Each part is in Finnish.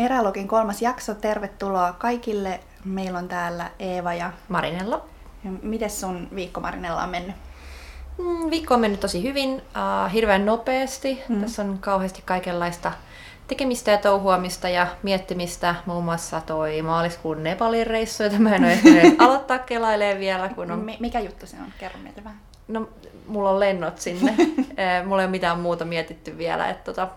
Erälogin kolmas jakso, tervetuloa kaikille. Meillä on täällä Eeva ja Marinella. Miten sun viikko Marinella on mennyt? Mm, viikko on mennyt tosi hyvin, uh, hirveän nopeasti. Mm. Tässä on kauheasti kaikenlaista tekemistä ja touhuamista ja miettimistä. Muun muassa toi maaliskuun Nepalin reissu, jota mä en ole aloittaa kelailemaan vielä. Kun on... Mikä juttu se on? Kerro meille vähän. No, mulla on lennot sinne. mulla ei ole mitään muuta mietitty vielä. Että tota,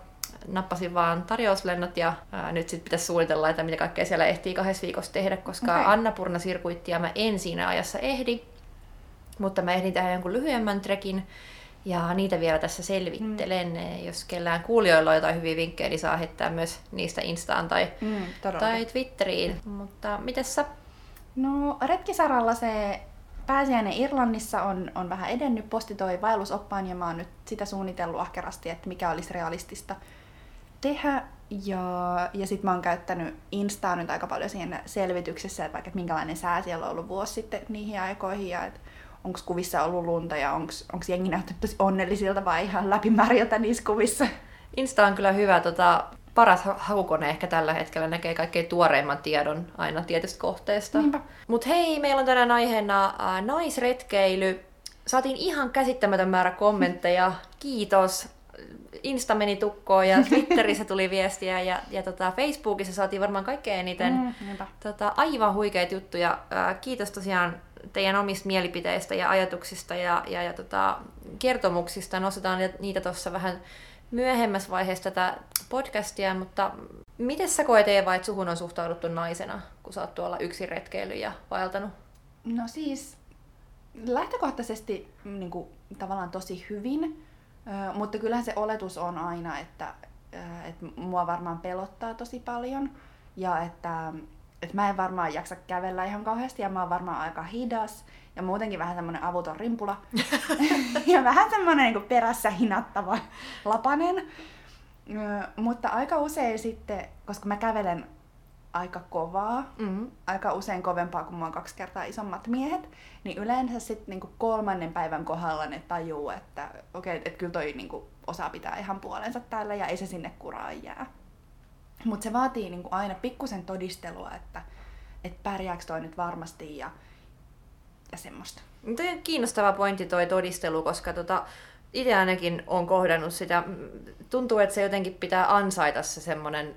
nappasin vaan tarjouslennot ja ää, nyt sitten pitäisi suunnitella, että mitä kaikkea siellä ehtii kahdessa viikossa tehdä, koska okay. Annapurna sirkuittia mä en siinä ajassa ehdi, mutta mä ehdin tehdä jonkun lyhyemmän trekin ja niitä vielä tässä selvittelen. Mm. Jos kellään kuulijoilla on jotain hyviä vinkkejä, niin saa heittää myös niistä Instaan tai, mm, tai Twitteriin. Mutta miten sä? No retkisaralla se pääsiäinen Irlannissa on, on vähän edennyt. Posti toi vaellusoppaan ja mä oon nyt sitä suunnitellut ahkerasti, että mikä olisi realistista tehdä. Ja, ja sitten mä oon käyttänyt Instaa nyt aika paljon siinä selvityksessä, että vaikka että minkälainen sää siellä on ollut vuosi sitten niihin aikoihin ja että onko kuvissa ollut lunta ja onko jengi näyttänyt tosi onnellisilta vai ihan läpimäriltä niissä kuvissa. Insta on kyllä hyvä tota, paras hakukone ehkä tällä hetkellä näkee kaikkein tuoreimman tiedon aina tietystä kohteesta. Mutta hei, meillä on tänään aiheena äh, naisretkeily. Saatiin ihan käsittämätön määrä kommentteja. Kiitos. Insta meni tukkoon ja Twitterissä tuli viestiä ja, ja tota, Facebookissa saatiin varmaan kaikkein eniten mm, tota, aivan huikeita juttuja. Ää, kiitos tosiaan teidän omista mielipiteistä ja ajatuksista ja, ja, ja tota, kertomuksista. Nostetaan niitä tuossa vähän myöhemmässä vaiheessa tätä podcastia, mutta miten sä koet Eeva, että suhun on suhtauduttu naisena, kun sä oot tuolla yksin retkeily ja vaeltanut? No siis lähtökohtaisesti niin kuin, tavallaan tosi hyvin. Mutta kyllähän se oletus on aina, että, että mua varmaan pelottaa tosi paljon. Ja että, että mä en varmaan jaksa kävellä ihan kauheasti ja mä oon varmaan aika hidas. Ja muutenkin vähän semmonen avuton rimpula. Ja vähän semmonen niin perässä hinattava lapanen. Mutta aika usein sitten, koska mä kävelen aika kovaa, mm-hmm. aika usein kovempaa kuin mua kaksi kertaa isommat miehet, niin yleensä sitten niinku kolmannen päivän kohdalla ne tajuu, että okei, okay, että kyllä toi niinku osaa pitää ihan puolensa täällä ja ei se sinne kuraan jää. Mutta se vaatii niinku aina pikkusen todistelua, että et pärjääkö toi nyt varmasti ja, ja semmoista. Toi on kiinnostava pointti toi todistelu, koska tota, itse ainakin on kohdannut sitä. Tuntuu, että se jotenkin pitää ansaita se semmoinen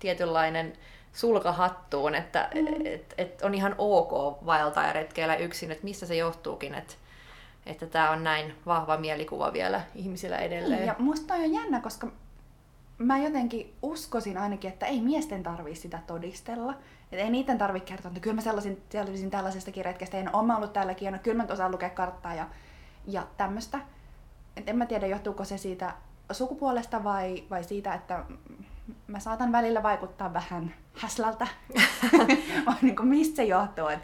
tietynlainen sulka hattuun, että mm. et, et on ihan ok vaeltaa ja retkeillä yksin, että mistä se johtuukin, että että tämä on näin vahva mielikuva vielä ihmisillä edelleen. Ja musta on jännä, koska mä jotenkin uskoisin ainakin, että ei miesten tarvii sitä todistella. Että ei niiden tarvitse kertoa, että kyllä mä sellaisin, selvisin tällaisestakin retkestä, en ole ollut täälläkin, ja no, kyllä mä osaan lukea karttaa ja, ja tämmöistä. Et en mä tiedä, johtuuko se siitä sukupuolesta vai, vai siitä, että mä saatan välillä vaikuttaa vähän häslältä. vai niin kuin, mistä se johtuu? Et,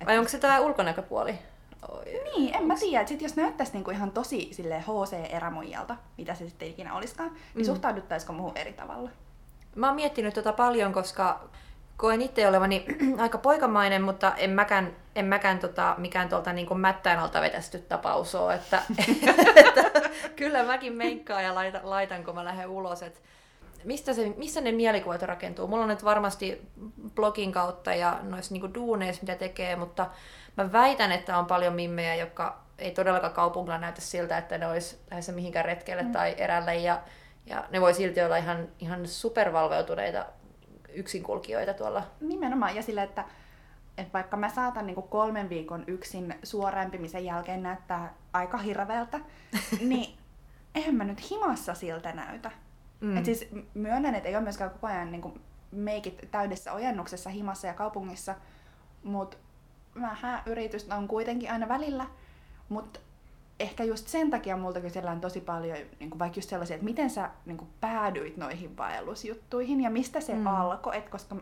et... Vai onko se tämä ulkonäköpuoli? Niin, en mä tiedä. Sit jos näyttäisi niinku ihan tosi sille HC-erämoijalta, mitä se sitten ikinä olisikaan, niin mm. suhtauduttaisiko muuhun eri tavalla? Mä oon miettinyt tota paljon, koska koen itse olevani aika poikamainen, mutta en mäkään, en mäkään tota, mikään tuolta niin mättäin alta vetästy tapaus ole. Että, että, kyllä mäkin menkkaan ja laitan, laitan, kun mä lähden ulos. Että mistä se, missä ne mielikuvat rakentuu? Mulla on nyt varmasti blogin kautta ja noissa niinku duuneissa, mitä tekee, mutta mä väitän, että on paljon mimmejä, jotka ei todellakaan kaupungilla näytä siltä, että ne olisi lähdössä mihinkään retkelle mm. tai erälle ja, ja ne voi silti olla ihan, ihan supervalveutuneita yksinkulkijoita tuolla. Nimenomaan, ja sille, että, että vaikka mä saatan niin kolmen viikon yksin suorämpimisen jälkeen näyttää aika hirveältä, niin eihän mä nyt himassa siltä näytä. Mm. Et siis myönnän, että ei ole myöskään koko ajan niin meikit täydessä ojennuksessa himassa ja kaupungissa, mutta vähän yritystä on kuitenkin aina välillä. Mutta ehkä just sen takia multa kysellään tosi paljon niin kuin vaikka just sellaisia, että miten sä niin kuin päädyit noihin vaellusjuttuihin ja mistä se mm. alkoi, että koska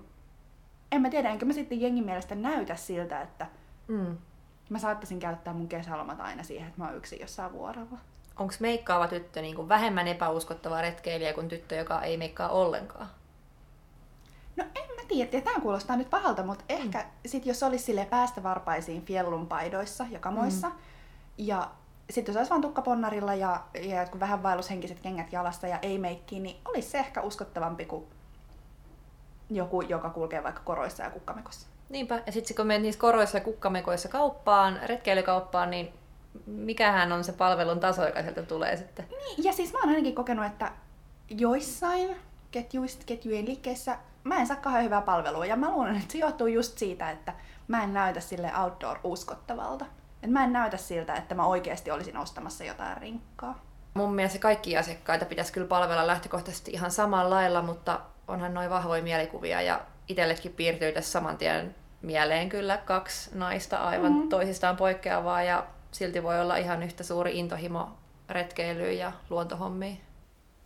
en mä tiedä, enkä mä sitten jengin mielestä näytä siltä, että mm. mä saattaisin käyttää mun kesälomat aina siihen, että mä oon yksin jossain vuorolla onko meikkaava tyttö niin kuin vähemmän epäuskottava retkeilijä kuin tyttö, joka ei meikkaa ollenkaan? No en mä tiedä, tämä kuulostaa nyt pahalta, mutta mm. ehkä sit jos olisi sille päästä varpaisiin fjellun paidoissa ja kamoissa, mm. ja sitten jos olisi vaan tukkaponnarilla ja, ja jotkut vähän vaellushenkiset kengät jalassa ja ei meikkiä, niin olisi se ehkä uskottavampi kuin joku, joka kulkee vaikka koroissa ja kukkamekossa. Niinpä, ja sitten kun menet niissä koroissa ja kukkamekoissa kauppaan, retkeilykauppaan, niin mikähän on se palvelun taso, joka sieltä tulee sitten? Niin, ja siis mä oon ainakin kokenut, että joissain ketjuist, ketjujen liikkeissä mä en saa kauhean hyvää palvelua. Ja mä luulen, että se johtuu just siitä, että mä en näytä sille outdoor-uskottavalta. Et mä en näytä siltä, että mä oikeasti olisin ostamassa jotain rinkkaa. Mun mielestä kaikki asiakkaita pitäisi kyllä palvella lähtökohtaisesti ihan samalla lailla, mutta onhan noin vahvoja mielikuvia ja itsellekin piirtyy tässä saman tien mieleen kyllä kaksi naista aivan mm-hmm. toisistaan poikkeavaa ja silti voi olla ihan yhtä suuri intohimo retkeilyyn ja luontohommiin.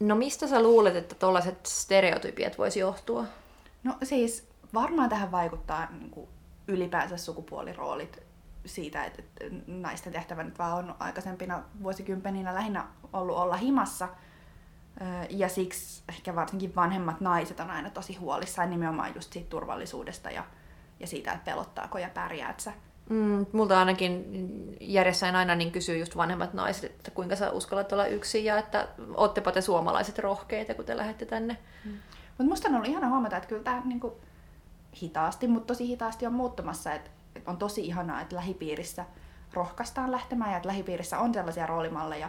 No mistä sä luulet, että tällaiset stereotypiat voisi johtua? No siis varmaan tähän vaikuttaa niin kuin ylipäänsä sukupuoliroolit siitä, että, naisten tehtävä nyt vaan on aikaisempina vuosikymmeninä lähinnä ollut olla himassa. Ja siksi ehkä varsinkin vanhemmat naiset on aina tosi huolissaan nimenomaan just siitä turvallisuudesta ja, ja siitä, että pelottaako ja pärjäät sä. Mm, multa ainakin järjessäin aina niin kysyy just vanhemmat naiset, että kuinka sä uskallat olla yksin ja että oottepa te suomalaiset rohkeita, kun te lähdette tänne. Mm. Mutta musta on ollut ihana huomata, että kyllä tämä niinku hitaasti, mutta tosi hitaasti on muuttumassa. Että et on tosi ihanaa, että lähipiirissä rohkaistaan lähtemään ja että lähipiirissä on sellaisia roolimalleja,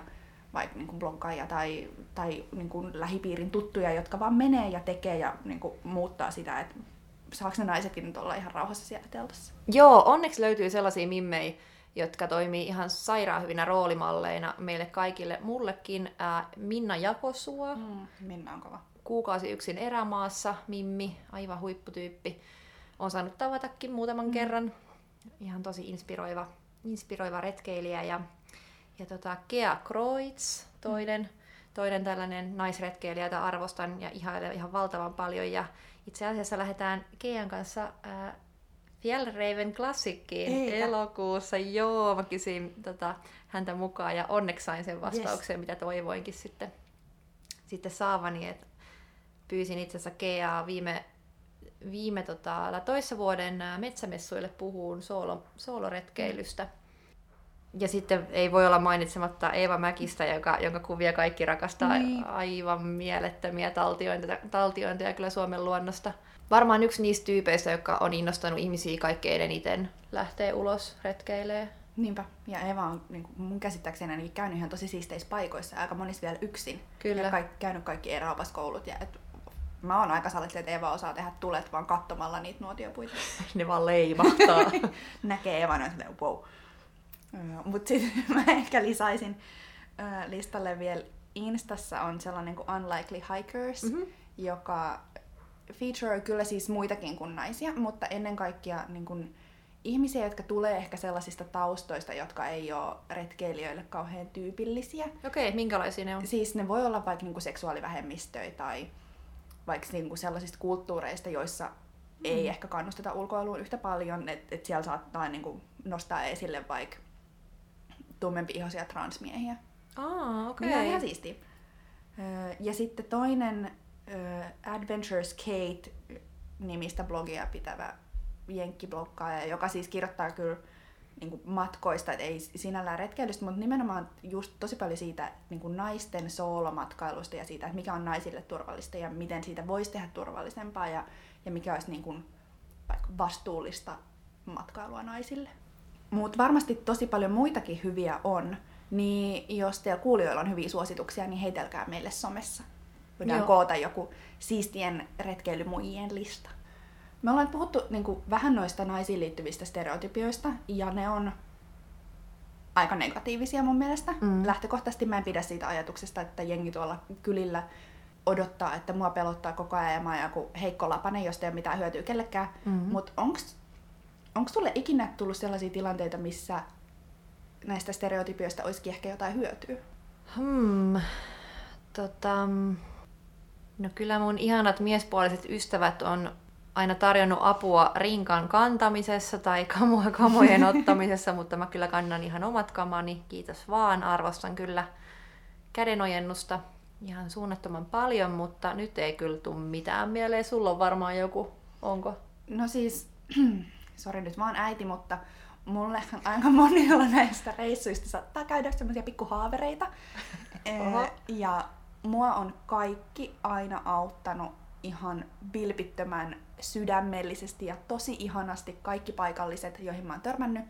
vaikka niin kuin bloggaajia tai, tai niin lähipiirin tuttuja, jotka vaan menee ja tekee ja niin muuttaa sitä, että saako ne naisetkin nyt olla ihan rauhassa siellä teltassa. Joo, onneksi löytyy sellaisia mimmejä, jotka toimii ihan sairaan hyvinä roolimalleina meille kaikille. Mullekin ää, Minna Jakosua. Mm, Minna on kova. Kuukausi yksin erämaassa, Mimmi, aivan huipputyyppi. On saanut tavatakin muutaman mm. kerran. Ihan tosi inspiroiva, inspiroiva retkeilijä. Ja, ja tota, Kea Kreutz, toinen, mm. toinen tällainen naisretkeilijä, jota arvostan ja ihailen ihan valtavan paljon. Ja itse asiassa lähdetään Kean kanssa ää, Fjellraven klassikkiin Eikä. elokuussa. Joo, mä kysyin tota, häntä mukaan ja onneksi sain sen vastauksen, yes. mitä toivoinkin sitten, sitten saavani. Et pyysin itse asiassa Keaa viime, viime tota, toissa vuoden metsämessuille puhuun soolo, sooloretkeilystä. Mm. Ja sitten ei voi olla mainitsematta Eeva Mäkistä, joka, jonka kuvia kaikki rakastaa. Niin. Aivan mielettömiä taltiointeja, taltiointeja kyllä Suomen luonnosta. Varmaan yksi niistä tyypeistä, joka on innostanut ihmisiä kaikkein eniten lähtee ulos retkeilee. Niinpä. Ja Eva on niin kuin mun käsittääkseni ainakin käynyt ihan tosi siisteissä paikoissa ja aika monissa vielä yksin. Kyllä. Ja kaik, käynyt kaikki erääopaskoulut. Ja et, mä oon aika sallittelen, että Eva osaa tehdä tulet vaan katsomalla niitä nuotiopuita. ne vaan leimahtaa. Näkee ja silleen, wow. Mutta sitten mä ehkä lisäisin listalle vielä Instassa on sellainen kuin Unlikely Hikers, mm-hmm. joka feature kyllä siis muitakin kuin naisia, mutta ennen kaikkea niin kuin ihmisiä, jotka tulee ehkä sellaisista taustoista, jotka ei ole retkeilijöille kauhean tyypillisiä. Okei, okay, minkälaisia ne on? Siis ne voi olla vaikka niin kuin seksuaalivähemmistöjä tai vaikka niin kuin sellaisista kulttuureista, joissa mm. ei ehkä kannusteta ulkoiluun yhtä paljon, että et siellä saattaa niin kuin nostaa esille vaikka tummempi ihoisia transmiehiä. Ah, okei. Okay. Mikä on ihan siistiä. Ja sitten toinen Adventures Kate nimistä blogia pitävä jenkkiblokkaaja, joka siis kirjoittaa kyllä niin kuin matkoista, että ei sinällään retkeilystä, mutta nimenomaan just tosi paljon siitä niin kuin naisten soolomatkailusta ja siitä, että mikä on naisille turvallista ja miten siitä voisi tehdä turvallisempaa ja, ja mikä olisi niin kuin, vastuullista matkailua naisille. Mutta varmasti tosi paljon muitakin hyviä on, niin jos teillä kuulijoilla on hyviä suosituksia, niin heitelkää meille somessa. Voidaan Joo. koota joku siistien retkeilymujien lista. Me ollaan puhuttu niin kuin, vähän noista naisiin liittyvistä stereotypioista, ja ne on aika negatiivisia mun mielestä. Mm. Lähtökohtaisesti mä en pidä siitä ajatuksesta, että jengi tuolla kylillä odottaa, että mua pelottaa koko ajan ja mä oon joku heikko lapanen, josta ei ole mitään hyötyä kellekään. Mm. Mutta onks, onks sulle ikinä tullut sellaisia tilanteita, missä näistä stereotypioista olisikin ehkä jotain hyötyä? Hmm. Tota, No kyllä mun ihanat miespuoliset ystävät on aina tarjonnut apua rinkan kantamisessa tai kamojen ottamisessa, mutta mä kyllä kannan ihan omat kamani. Kiitos vaan, arvostan kyllä kädenojennusta ihan suunnattoman paljon, mutta nyt ei kyllä tule mitään mieleen. Sulla on varmaan joku, onko? No siis, sori nyt vaan äiti, mutta mulle aika monilla näistä reissuista saattaa käydä semmoisia pikkuhaavereita. ja mua on kaikki aina auttanut ihan vilpittömän sydämellisesti ja tosi ihanasti kaikki paikalliset, joihin mä oon törmännyt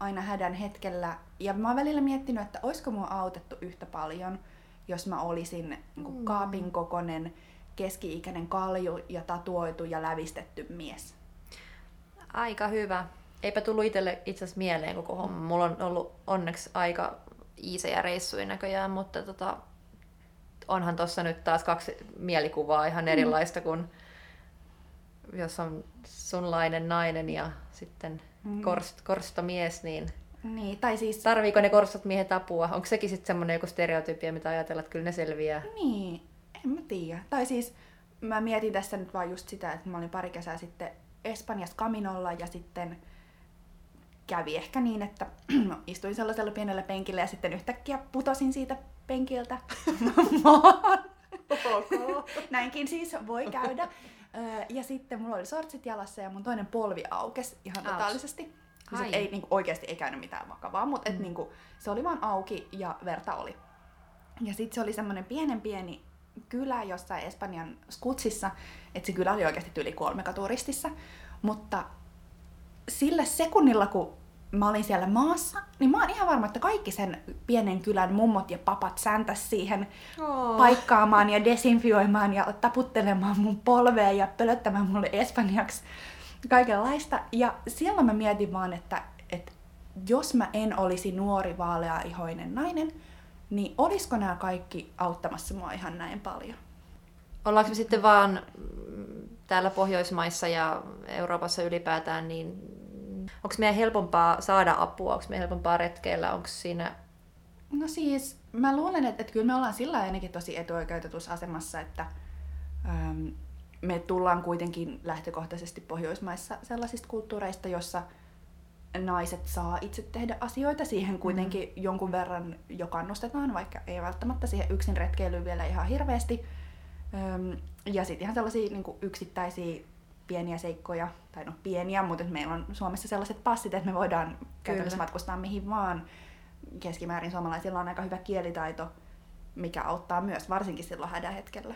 aina hädän hetkellä. Ja mä oon välillä miettinyt, että olisiko mua autettu yhtä paljon, jos mä olisin niin kuin kaapin kokonen, keski-ikäinen kalju ja tatuoitu ja lävistetty mies. Aika hyvä. Eipä tullut itselle itse asiassa mieleen koko homma. Mulla on ollut onneksi aika iisejä reissuja näköjään, mutta tota, onhan tuossa nyt taas kaksi mielikuvaa ihan erilaista mm. kuin jos on sunlainen nainen ja sitten mm. korst, korsta mies, niin niin, tai siis... Tarviiko ne korstat miehet apua? Onko sekin sitten semmoinen joku stereotypia, mitä ajatellaan, että kyllä ne selviää? Niin, en mä tiedä. Tai siis mä mietin tässä nyt vaan just sitä, että mä olin pari kesää sitten Espanjassa Kaminolla ja sitten kävi ehkä niin, että istuin sellaisella pienellä penkillä ja sitten yhtäkkiä putosin siitä penkiltä Näinkin siis voi käydä. Ja sitten mulla oli sortsit jalassa ja mun toinen polvi aukesi ihan totaalisesti. Siis ei niinku, oikeasti ei käynyt mitään vakavaa, mutta mm. et, niinku, se oli vaan auki ja verta oli. Ja sitten se oli semmoinen pienen pieni kylä jossain Espanjan skutsissa, että se kylä oli oikeasti yli kolme. Mutta sillä sekunnilla, kun mä olin siellä maassa, niin mä oon ihan varma, että kaikki sen pienen kylän mummot ja papat säntäs siihen oh. paikkaamaan ja desinfioimaan ja taputtelemaan mun polvea ja pölöttämään mulle espanjaksi kaikenlaista. Ja silloin mä mietin vaan, että, että jos mä en olisi nuori vaalea-ihoinen nainen, niin olisiko nämä kaikki auttamassa mua ihan näin paljon? Ollaanko me sitten vaan täällä Pohjoismaissa ja Euroopassa ylipäätään, niin onko meidän helpompaa saada apua, onko meidän helpompaa retkeillä, onko siinä... No siis, mä luulen, että, että kyllä me ollaan sillä ainakin tosi etuoikeutetussa asemassa, että ähm, me tullaan kuitenkin lähtökohtaisesti Pohjoismaissa sellaisista kulttuureista, jossa naiset saa itse tehdä asioita. Siihen kuitenkin mm. jonkun verran jo kannustetaan, vaikka ei välttämättä siihen yksin retkeilyyn vielä ihan hirveästi. Öm, ja sitten ihan sellaisia niin yksittäisiä pieniä seikkoja, tai no pieniä, mutta meillä on Suomessa sellaiset passit, että me voidaan käytännössä matkustaa mihin vaan. Keskimäärin suomalaisilla on aika hyvä kielitaito, mikä auttaa myös, varsinkin silloin hädän hetkellä.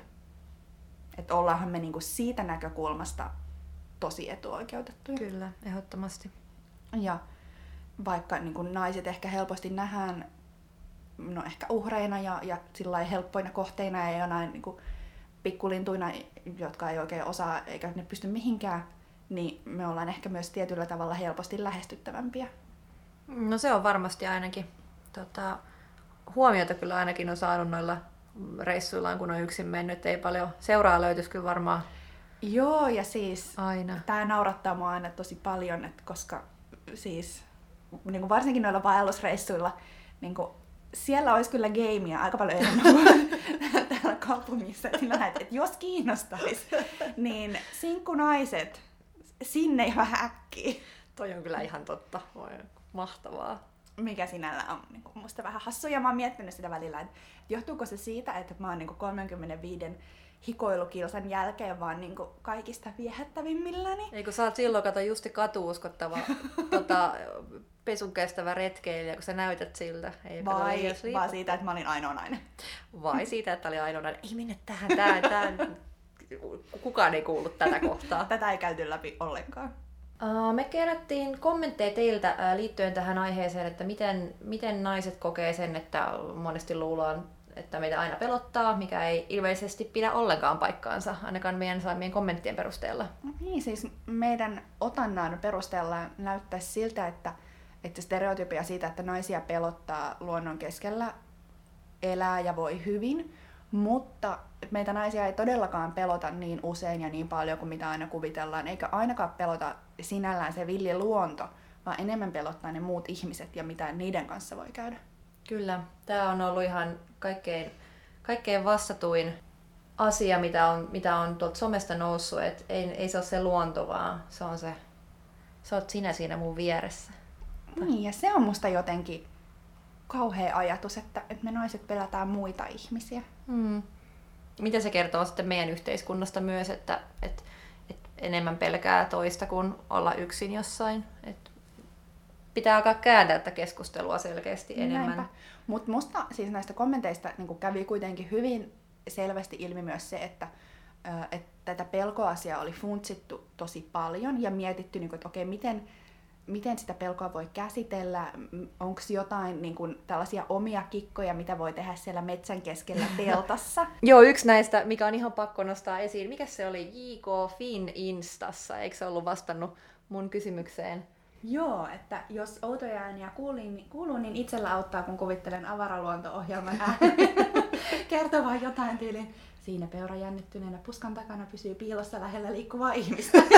Että ollaanhan me niinku siitä näkökulmasta tosi etuoikeutettuja. Kyllä, ehdottomasti. Ja vaikka niinku naiset ehkä helposti nähdään no ehkä uhreina ja, ja sillä helppoina kohteina ja jonain niinku pikkulintuina, jotka ei oikein osaa eikä ne pysty mihinkään, niin me ollaan ehkä myös tietyllä tavalla helposti lähestyttävämpiä. No se on varmasti ainakin. Tota, huomiota kyllä ainakin on saanut noilla reissuillaan, kun on yksin mennyt. Ei paljon seuraa löytyisi kyllä varmaan. Joo, ja siis aina. tämä naurattaa mua aina tosi paljon, että koska siis niin kuin varsinkin noilla vaellusreissuilla niin kuin siellä olisi kyllä gameia aika paljon enemmän täällä kaupungissa. Sillä että jos kiinnostaisi, niin sinkkunaiset sinne vähän äkkiä. Toi on kyllä ihan totta. Voi, mahtavaa. Mikä sinällä on niin kuin, musta vähän hassu. Ja mä oon miettinyt sitä välillä, että johtuuko se siitä, että mä oon niin kuin 35 hikoilukilsan jälkeen vaan niin kuin kaikista viehättävimmilläni. Eikö sä oot silloin kato justi katuuskottava tota, pesun kestävä retkeilijä, kun sä näytät siltä. Ei Vai vaan siitä, että mä olin ainoa nainen. Vai siitä, että oli ainoa nainen. Ei minne tähän, tähän, tähän. Kukaan ei kuullut tätä kohtaa. Tätä ei käyty läpi ollenkaan. me kerättiin kommentteja teiltä liittyen tähän aiheeseen, että miten, miten naiset kokee sen, että monesti luullaan, että meitä aina pelottaa, mikä ei ilmeisesti pidä ollenkaan paikkaansa, ainakaan meidän saamien kommenttien perusteella. No niin, siis meidän otannan perusteella näyttäisi siltä, että että stereotypia siitä, että naisia pelottaa luonnon keskellä elää ja voi hyvin, mutta meitä naisia ei todellakaan pelota niin usein ja niin paljon kuin mitä aina kuvitellaan, eikä ainakaan pelota sinällään se villi luonto, vaan enemmän pelottaa ne muut ihmiset ja mitä niiden kanssa voi käydä. Kyllä, tämä on ollut ihan kaikkein, kaikkein vastatuin asia, mitä on, mitä on tuolta somesta noussut, että ei, ei se ole se luonto, vaan se on se, sä oot sinä siinä mun vieressä. Niin, ja se on musta jotenkin kauhea ajatus, että, että me naiset pelätään muita ihmisiä. Mm. Mitä se kertoo sitten meidän yhteiskunnasta myös, että, että, että enemmän pelkää toista kuin olla yksin jossain? Että pitää alkaa kääntää tätä keskustelua selkeästi enemmän. Mutta musta siis näistä kommenteista niin kävi kuitenkin hyvin selvästi ilmi myös se, että että tätä pelkoasiaa oli funtsittu tosi paljon ja mietitty, niin kuin, että okei, miten, miten sitä pelkoa voi käsitellä, onko jotain niin kuin, tällaisia omia kikkoja, mitä voi tehdä siellä metsän keskellä teltassa. Joo, yksi näistä, mikä on ihan pakko nostaa esiin, mikä se oli J.K. Fin Instassa, eikö se ollut vastannut mun kysymykseen? Joo, että jos outoja ääniä kuuluu, niin itsellä auttaa, kun kuvittelen avaraluonto-ohjelman kertovaa jotain tyyliin. Siinä peura jännittyneenä puskan takana pysyy piilossa lähellä liikkuvaa ihmistä.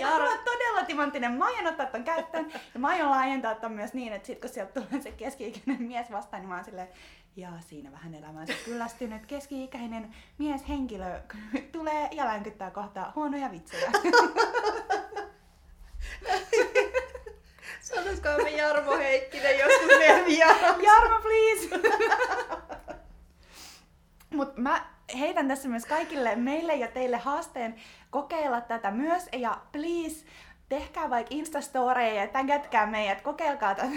Ja on todella timanttinen. Mä aion ottaa ton käyttöön. Ja mä aion laajentaa ton myös niin, että sit kun sieltä tulee se keski-ikäinen mies vastaan, niin mä oon silleen, ja siinä vähän elämänsä kyllästynyt keski-ikäinen mieshenkilö tulee ja länkyttää kohtaa huonoja vitsejä. Sanoisiko me Jarmo Heikkinen joskus meidän vieraaksi? Jarmo, please! Mut mä heitän tässä myös kaikille meille ja teille haasteen kokeilla tätä myös. Ja please, tehkää vaikka Instastoreja ja tägätkää meidät, kokeilkaa tätä,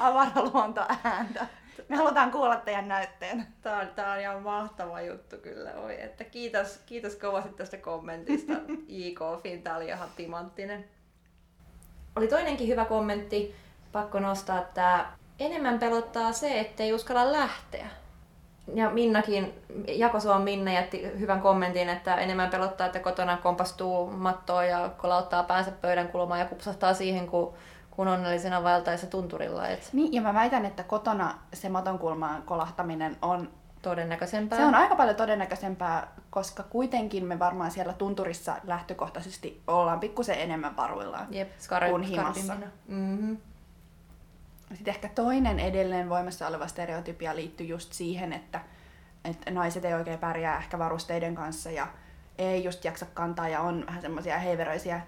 avaraluontoääntä. Me halutaan kuulla teidän näytteen. Tää on, tää on ihan mahtava juttu kyllä. Oi, että kiitos, kiitos kovasti tästä kommentista. IK Fin, tää oli ihan timanttinen. Oli toinenkin hyvä kommentti, pakko nostaa, että enemmän pelottaa se, ettei uskalla lähteä. Ja Minnakin, Jakosuon Minna jätti hyvän kommentin, että enemmän pelottaa, että kotona kompastuu mattoa ja kolauttaa päänsä pöydän kulmaan ja kupsahtaa siihen, kun, kun onnellisena vaeltaessa tunturilla. Et... Niin, ja mä väitän, että kotona se maton kulmaan kolahtaminen on todennäköisempää. Se on aika paljon todennäköisempää, koska kuitenkin me varmaan siellä tunturissa lähtökohtaisesti ollaan pikkusen enemmän varuillaan Jep, skar- kuin himassa. Mm-hmm. Sitten ehkä toinen edelleen voimassa oleva stereotypia liittyy just siihen, että, että naiset ei oikein pärjää ehkä varusteiden kanssa ja ei just jaksa kantaa ja on vähän semmoisia heiveröisiä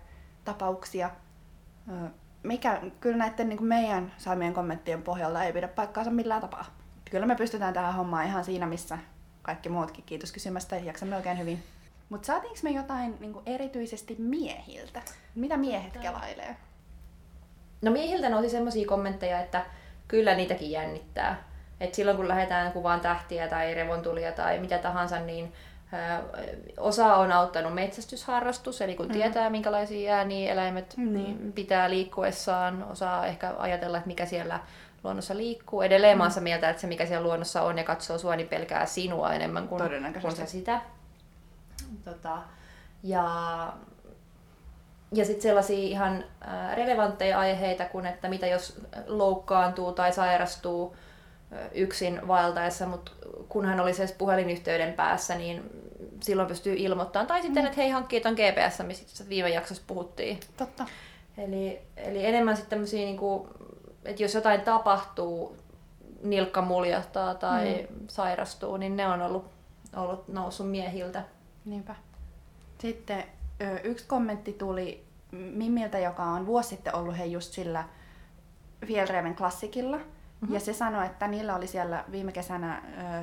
tapauksia. Mikä kyllä näiden niin meidän saamien kommenttien pohjalta ei pidä paikkaansa millään tapaa. Kyllä me pystytään tähän hommaan ihan siinä, missä kaikki muutkin. Kiitos kysymästä, jaksamme oikein hyvin. Mutta saatiinko me jotain niin kuin erityisesti miehiltä? Mitä miehet kelailee? No miehiltä nousi semmoisia kommentteja, että kyllä niitäkin jännittää. Et silloin kun lähdetään kuvaan tähtiä tai revontulia tai mitä tahansa, niin osa on auttanut metsästysharrastus, eli kun mm. tietää minkälaisia ääniä eläimet mm. pitää liikkuessaan, osaa ehkä ajatella, että mikä siellä luonnossa liikkuu. Edelleen mm. maassa mieltä, että se mikä siellä luonnossa on ja katsoo sua, niin pelkää sinua enemmän kuin, kuin sä sitä. Tota, ja ja sitten sellaisia ihan relevantteja aiheita kuin, että mitä jos loukkaantuu tai sairastuu yksin vaeltaessa, mutta kun hän olisi edes puhelinyhteyden päässä, niin silloin pystyy ilmoittamaan. Tai sitten, mm. että hei, hankkii ton GPS, mistä viime jaksossa puhuttiin. Totta. Eli, eli enemmän sitten tämmöisiä, niin kuin, että jos jotain tapahtuu, nilkka muljahtaa tai mm. sairastuu, niin ne on ollut, ollut noussut miehiltä. Niinpä. Sitten yksi kommentti tuli Mimmiltä, joka on vuosi sitten ollut he just sillä Fjellreven klassikilla. Mm-hmm. Ja se sanoi, että niillä oli siellä viime kesänä ö,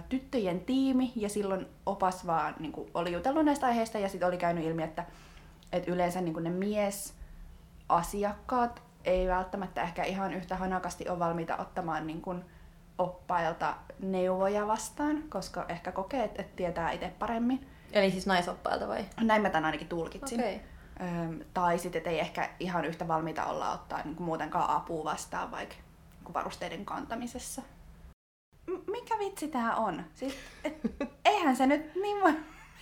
tyttöjen tiimi ja silloin opas vaan niin kuin, oli jutellut näistä aiheista ja sitten oli käynyt ilmi, että, että yleensä niin kuin ne miesasiakkaat ei välttämättä ehkä ihan yhtä hanakasti ole valmiita ottamaan niin kuin, oppailta neuvoja vastaan, koska ehkä kokee, että tietää itse paremmin. Eli siis naisoppailta vai? Näin mä tämän ainakin tulkitsin. Okay. Öm, tai sitten, että ei ehkä ihan yhtä valmiita olla ottaa niin kuin muutenkaan apua vastaan vaikka niin varusteiden kantamisessa. M- mikä vitsi tää on? Siis, et, eihän se nyt niin voi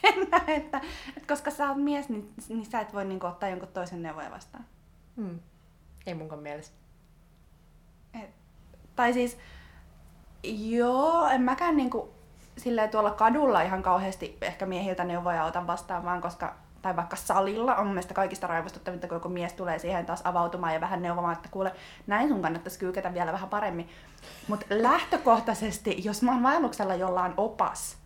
mennä, että, että koska sä oot mies, niin, niin sä et voi niin kuin, ottaa jonkun toisen neuvoja vastaan. Hmm. Ei munkaan mielestä. Et, tai siis, joo, en mäkään niinku, silleen tuolla kadulla ihan kauheasti ehkä miehiltä neuvoja otan vastaan, vaan koska tai vaikka salilla on mun mielestä kaikista raivostuttavinta, kun joku mies tulee siihen taas avautumaan ja vähän neuvomaan, että kuule, näin sun kannattaisi kyykätä vielä vähän paremmin. Mutta lähtökohtaisesti, jos mä oon vaelluksella jolla on opas,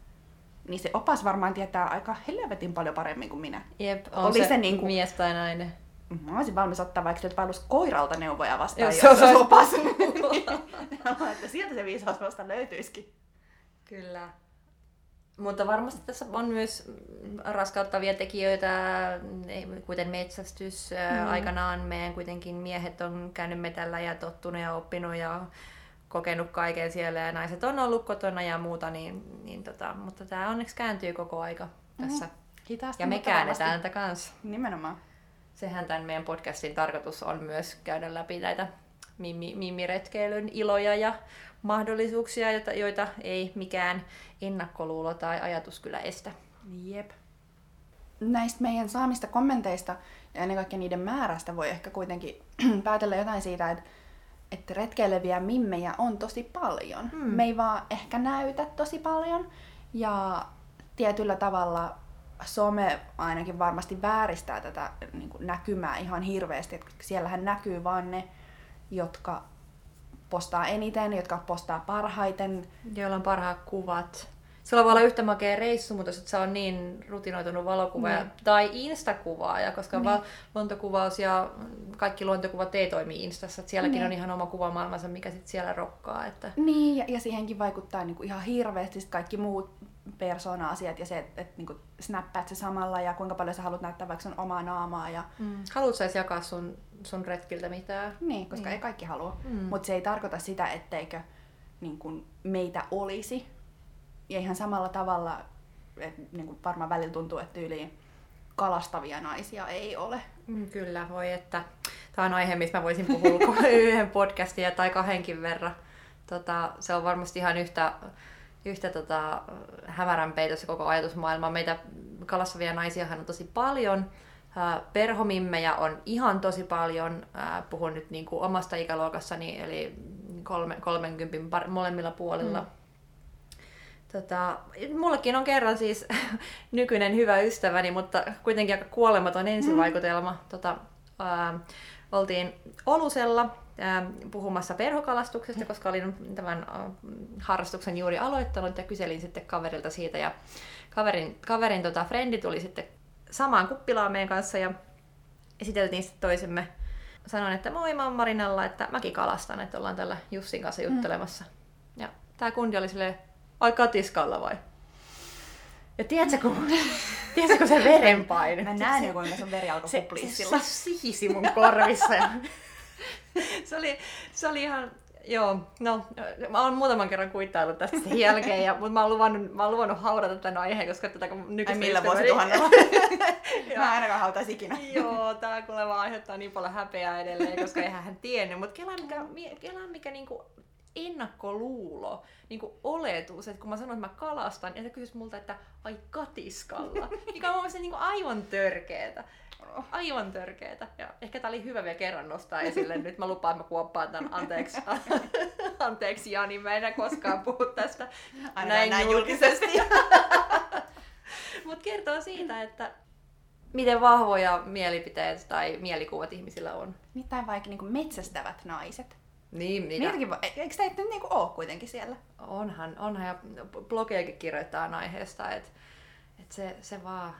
niin se opas varmaan tietää aika helvetin paljon paremmin kuin minä. Jep, on Oli se, se niin kuin... mies tai nainen. Mä olisin valmis ottaa vaikka sieltä vaellus koiralta neuvoja vastaan, jos, jos se olisi opas. että sieltä se viisaus vasta löytyisikin. Kyllä. Mutta varmasti tässä on myös raskauttavia tekijöitä, kuten metsästys. Mm. Aikanaan meidän kuitenkin miehet on käynyt metällä ja tottunut ja oppinut ja kokenut kaiken siellä ja naiset on ollut kotona ja muuta, niin, niin tota, mutta tämä onneksi kääntyy koko aika. tässä. Hitaasti, Ja me käännetään tätä kanssa. Nimenomaan. Sehän tämän meidän podcastin tarkoitus on myös käydä läpi näitä mimmi, mimmiretkeilyn iloja ja mahdollisuuksia, joita, joita ei mikään ennakkoluulo tai ajatus kyllä estä. Jep. Näistä meidän saamista kommenteista ja ennen kaikkea niiden määrästä voi ehkä kuitenkin päätellä jotain siitä, että, että retkeileviä mimmejä on tosi paljon. Hmm. Me ei vaan ehkä näytä tosi paljon. Ja tietyllä tavalla some ainakin varmasti vääristää tätä niin kuin näkymää ihan hirveästi. Että siellähän näkyy vaan ne, jotka postaa eniten, jotka postaa parhaiten. Joilla on parhaat kuvat. Sulla voi olla yhtä makea reissu, mutta sit sä on niin rutinoitunut valokuvaaja Niin. tai instakuvaaja, koska Niin. luontokuvaus ja kaikki luontokuvat ei toimi instassa. Et sielläkin Niin. on ihan oma kuvamaailmansa, mikä sit siellä rokkaa. Että... Niin, ja, ja siihenkin vaikuttaa niinku ihan hirveästi sit kaikki muut persona-asiat ja se, että et, niinku snappaat se samalla ja kuinka paljon sä haluat näyttää vaikka sun omaa naamaa. Ja, Mm. Haluatko sä jakaa sun, sun retkiltä mitään? niin, koska Niin. ei kaikki halua. Mm. Mutta se ei tarkoita sitä, etteikö niin kun meitä olisi. Ja ihan samalla tavalla, että niin varmaan välillä tuntuu, että tyyliin kalastavia naisia ei ole. Mm, Kyllä, voi että. Tämä on aihe, mistä mä voisin puhua yhden podcastin tai kahdenkin verran. Tota, se on varmasti ihan yhtä, yhtä tota, hämärän peitossa koko ajatusmaailma. Meitä kalastavia naisiahan on tosi paljon. Perhomimmejä on ihan tosi paljon. Puhun nyt niin kuin omasta ikäluokassani, eli kolme, 30 par- molemmilla puolilla. Mm. Mm. Tota, mullekin on kerran siis nykyinen hyvä ystäväni, mutta kuitenkin aika kuolematon ensivaikutelma. Tota, ää, oltiin Olusella puhumassa perhokalastuksesta, koska olin tämän ää, harrastuksen juuri aloittanut ja kyselin sitten kaverilta siitä. Ja kaverin, kaverin tota, frendi tuli sitten samaan kuppilaan meidän kanssa ja esiteltiin sitten toisemme. Sanoin, että moi, mä oon Marinalla, että mäkin kalastan, että ollaan tällä Jussin kanssa juttelemassa. Ja tää kundi oli silleen, ai katiskalla vai? Ja tiedätkö, kun, tiedätkö, kun se verenpaine? Mä näen jo, kuinka sun veri alkoi se, se, se sihisi mun korvissa. Ja se, oli, se oli ihan, joo, no, mä oon muutaman kerran kuittaillut tästä sen jälkeen, ja, mutta mä oon luvannut, mä oon luvannut haudata tämän aiheen, koska tätä kun nykyistä Ai millä vuosituhannella? Mä ainakaan hautais ikinä. Joo, tää kuulemma aiheuttaa niin paljon häpeää edelleen, koska eihän hän tiennyt. Mutta kela mikä, mie- kela mikä niinku ennakkoluulo, niinku oletus, että kun mä sanon, että mä kalastan, ja sä kysyt multa, että ai katiskalla, mikä on mun mielestä niinku aivan törkeetä. Aivan törkeetä. Ja ehkä tää oli hyvä vielä kerran nostaa esille. Nyt mä lupaan, että mä kuoppaan tämän. Anteeksi, anteeksi Jani, mä en enää koskaan puhu tästä Ainakaan näin, näin julkisesti. Mutta kertoo siitä, että miten vahvoja mielipiteet tai mielikuvat ihmisillä on. Mitään vaikka niinku metsästävät naiset. Niin, mitä? Niitäkin e- eikö teitä nyt niinku oo kuitenkin siellä? Onhan, onhan ja blogejakin kirjoittaa aiheesta, että et se, se vaan...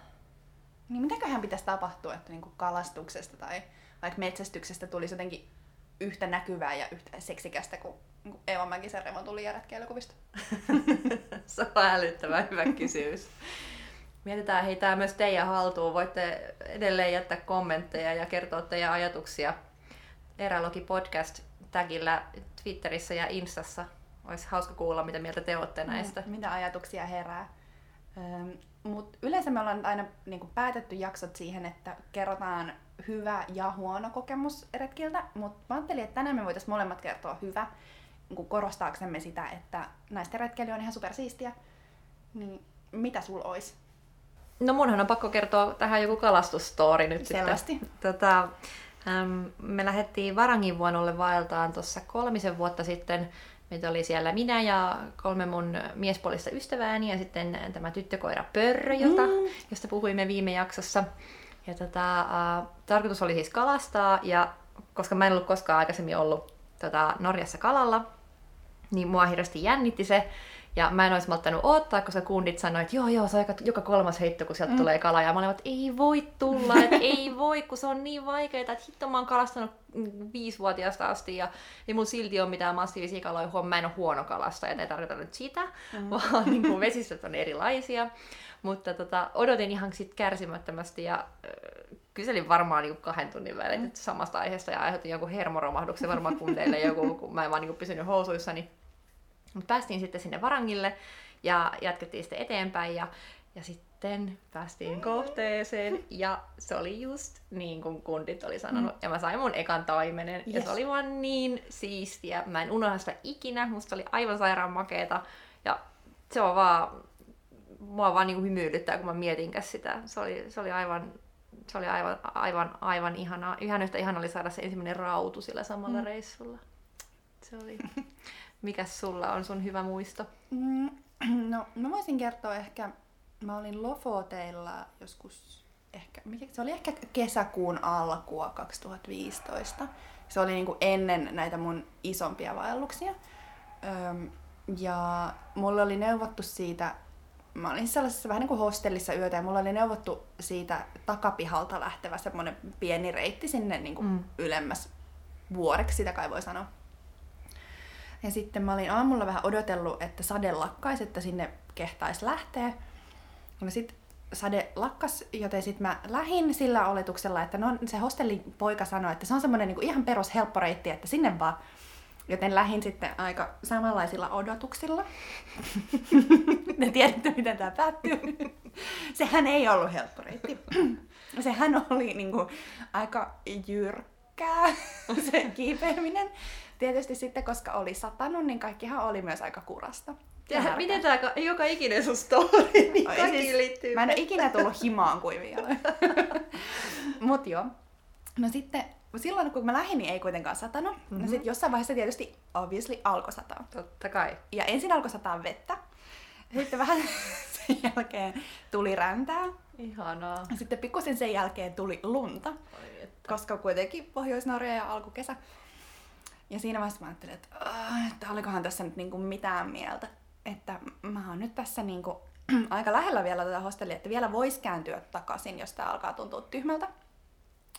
Niin mitäköhän pitäisi tapahtua, että niinku kalastuksesta tai vaikka metsästyksestä tulisi jotenkin yhtä näkyvää ja yhtä seksikästä kuin niinku Eeva Mäkisen Remo tuli järjetkeilykuvista? se on älyttävän hyvä kysymys. Mietitään hei tää myös teidän haltuun. Voitte edelleen jättää kommentteja ja kertoa teidän ajatuksia Erälogi podcast tagillä Twitterissä ja Instassa. Olisi hauska kuulla, mitä mieltä te olette näistä. Mm, mitä ajatuksia herää. Öm, mut yleensä me ollaan aina niinku päätetty jaksot siihen, että kerrotaan hyvä ja huono kokemus retkiltä, mutta mä ajattelin, että tänään me voitaisiin molemmat kertoa hyvä, niinku korostaaksemme sitä, että naisten retkeily on ihan supersiistiä. Niin mitä sul ois? No munhan on pakko kertoa tähän joku kalastusstory nyt Selvästi. sitten. Tota, äm, me lähdettiin Varanginvuonolle vaeltaan tuossa kolmisen vuotta sitten. Meitä oli siellä minä ja kolme mun miespuolista ystävääni ja sitten tämä tyttökoira Pörrö, jota, Mm. josta puhuimme viime jaksossa. Ja tota, äh, tarkoitus oli siis kalastaa ja koska mä en ollut koskaan aikaisemmin ollut tota, Norjassa kalalla, niin mua hirveästi jännitti se. Ja mä en olisi malttanut odottaa, koska kundit sanoivat, että joo joo, se on joka, joka kolmas heitto, kun sieltä mm. tulee kala. Ja mä olin, että ei voi tulla, että ei voi, kun se on niin vaikeaa, että hitto mä oon kalastanut mm, viisivuotiaasta asti ja ei mun silti ole mitään massiivisia kaloja. Huom, mä en ole huono kalasta, ja ei tarkoita nyt sitä, mm. vaan niin kuin vesistöt on erilaisia. Mutta tota, odotin ihan sit kärsimättömästi ja äh, kyselin varmaan niin kahden tunnin välein mm. samasta aiheesta ja aiheutin jonkun hermoromahduksen varmaan kundeille joku, kun mä en vaan niin pysynyt housuissani. Mutta päästiin sitten sinne Varangille ja jatkettiin sitten eteenpäin ja, ja sitten päästiin kohteeseen ja se oli just niin kuin kundit oli sanonut. Mm. Ja mä sain mun ekan taimenen yes. ja se oli vaan niin siistiä. Mä en unohda sitä ikinä, musta oli aivan sairaan makeeta. Ja se on vaan, mua vaan niin kuin hymyilyttää, kun mä mietin sitä. Se oli, se oli aivan se oli aivan, aivan, aivan ihanaa. Ihan yhtä ihana oli saada se ensimmäinen rautu sillä samalla mm. reissulla. Se oli. Mikäs sulla on sun hyvä muisto? Mm, no, mä voisin kertoa ehkä, mä olin Lofoteilla joskus, ehkä, mikä, se oli ehkä kesäkuun alkua 2015. Se oli niinku ennen näitä mun isompia vaelluksia. Öm, ja mulle oli neuvottu siitä mä olin sellaisessa vähän niin kuin hostellissa yötä ja mulla oli neuvottu siitä takapihalta lähtevä semmoinen pieni reitti sinne niin kuin mm. ylemmäs vuoreksi, sitä kai voi sanoa. Ja sitten mä olin aamulla vähän odotellut, että sade lakkaisi, että sinne kehtaisi lähteä. Ja sitten sade lakkas, joten sitten mä lähin sillä oletuksella, että no, se hostellin poika sanoi, että se on semmoinen niin ihan perus helppo reitti, että sinne vaan. Joten lähin sitten aika samanlaisilla odotuksilla. Ne tiedätte, miten tämä päättyy. Sehän ei ollut helppo reitti. Sehän oli niin kuin, aika jyrkkää se kiipeäminen. Tietysti sitten, koska oli satanut, niin kaikkihan oli myös aika kurasta. Ja miten tämä joka ikinen sun story, niin kaikki siis, liittyy. Mä en ole ikinä tullut himaan kuivia. Mut joo. No sitten silloin kun mä lähdin, niin ei kuitenkaan satanut. Mm-hmm. No sitten jossain vaiheessa tietysti obviously alkoi sataa. Totta kai. Ja ensin alkoi sataa vettä. Sitten vähän sen jälkeen tuli räntää. Ihanaa. Sitten pikkusen sen jälkeen tuli lunta. Koska kuitenkin Pohjois-Norja ja alkukesä. Ja siinä vaiheessa mä ajattelin, että, että olikohan tässä nyt niinku mitään mieltä. Että mä oon nyt tässä niinku aika lähellä vielä tätä hostellia, että vielä vois kääntyä takaisin, jos tää alkaa tuntua tyhmältä.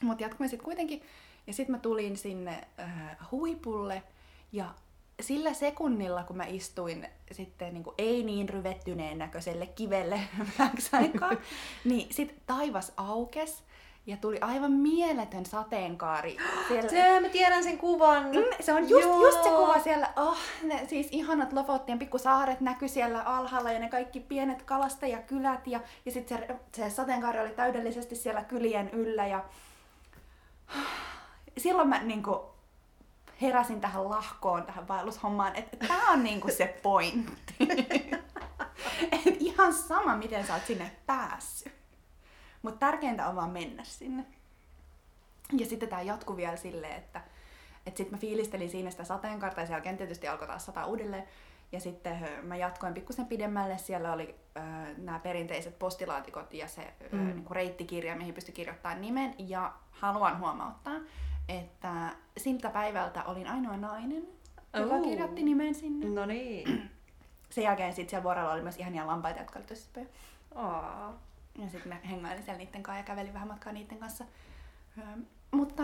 Mutta jatkuin sitten kuitenkin. Ja sitten mä tulin sinne äh, huipulle ja sillä sekunnilla, kun mä istuin sitten niin kuin ei niin ryvettyneen näköiselle kivelle vähäksi aikaa, niin sitten taivas aukes ja tuli aivan mieletön sateenkaari. Siellä... Se, mä tiedän sen kuvan. Mm, se on just, just se kuva siellä. Oh, ne, siis ihanat Lofottien pikkusaaret näkyi siellä alhaalla ja ne kaikki pienet kalastajakylät ja, ja sitten se, se sateenkaari oli täydellisesti siellä kylien yllä ja silloin mä niinku heräsin tähän lahkoon, tähän vaellushommaan, että tämä on niinku se pointti. Et ihan sama, miten sä oot sinne päässyt. Mutta tärkeintä on vaan mennä sinne. Ja sitten tämä jatkuu vielä silleen, että et sitten mä fiilistelin siinä sitä sateenkaarta ja sen jälkeen tietysti alkoi taas sataa uudelleen. Ja sitten mä jatkoin pikkusen pidemmälle. Siellä oli äh, nämä perinteiset postilaatikot ja se mm. äh, niinku reittikirja, mihin pystyi kirjoittamaan nimen. Ja haluan huomauttaa, että siltä päivältä olin ainoa nainen, joka uh. kirjoitti nimen sinne. No niin. Sen jälkeen sitten siellä vuorella oli myös ihania lampaita, jotka oli tosi Oh. Ja sitten mä hengailin siellä niiden kanssa ja kävelin vähän matkaa niiden kanssa. Mutta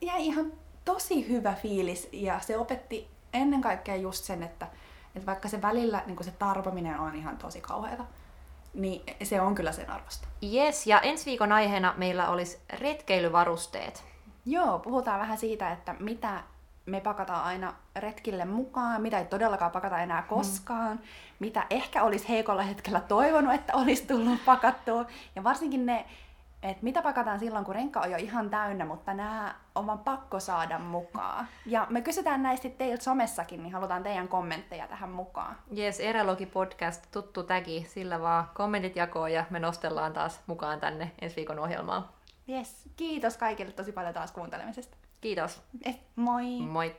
jäi ihan tosi hyvä fiilis ja se opetti ennen kaikkea just sen, että, että vaikka se välillä niin se tarpominen on ihan tosi kauheata, niin se on kyllä sen arvosta. Yes, ja ensi viikon aiheena meillä olisi retkeilyvarusteet. Joo, puhutaan vähän siitä, että mitä me pakataan aina retkille mukaan, mitä ei todellakaan pakata enää mm. koskaan, mm. mitä ehkä olisi heikolla hetkellä toivonut, että olisi tullut pakattua. Ja varsinkin ne, että mitä pakataan silloin, kun renka on jo ihan täynnä, mutta nämä on vaan pakko saada mukaan. Ja me kysytään näistä teiltä somessakin, niin halutaan teidän kommentteja tähän mukaan. Yes, Erälogi podcast, tuttu tägi, sillä vaan kommentit jakoon ja me nostellaan taas mukaan tänne ensi viikon ohjelmaan. Yes, kiitos kaikille tosi paljon taas kuuntelemisesta. Kiitos. Eh, moi! Moi!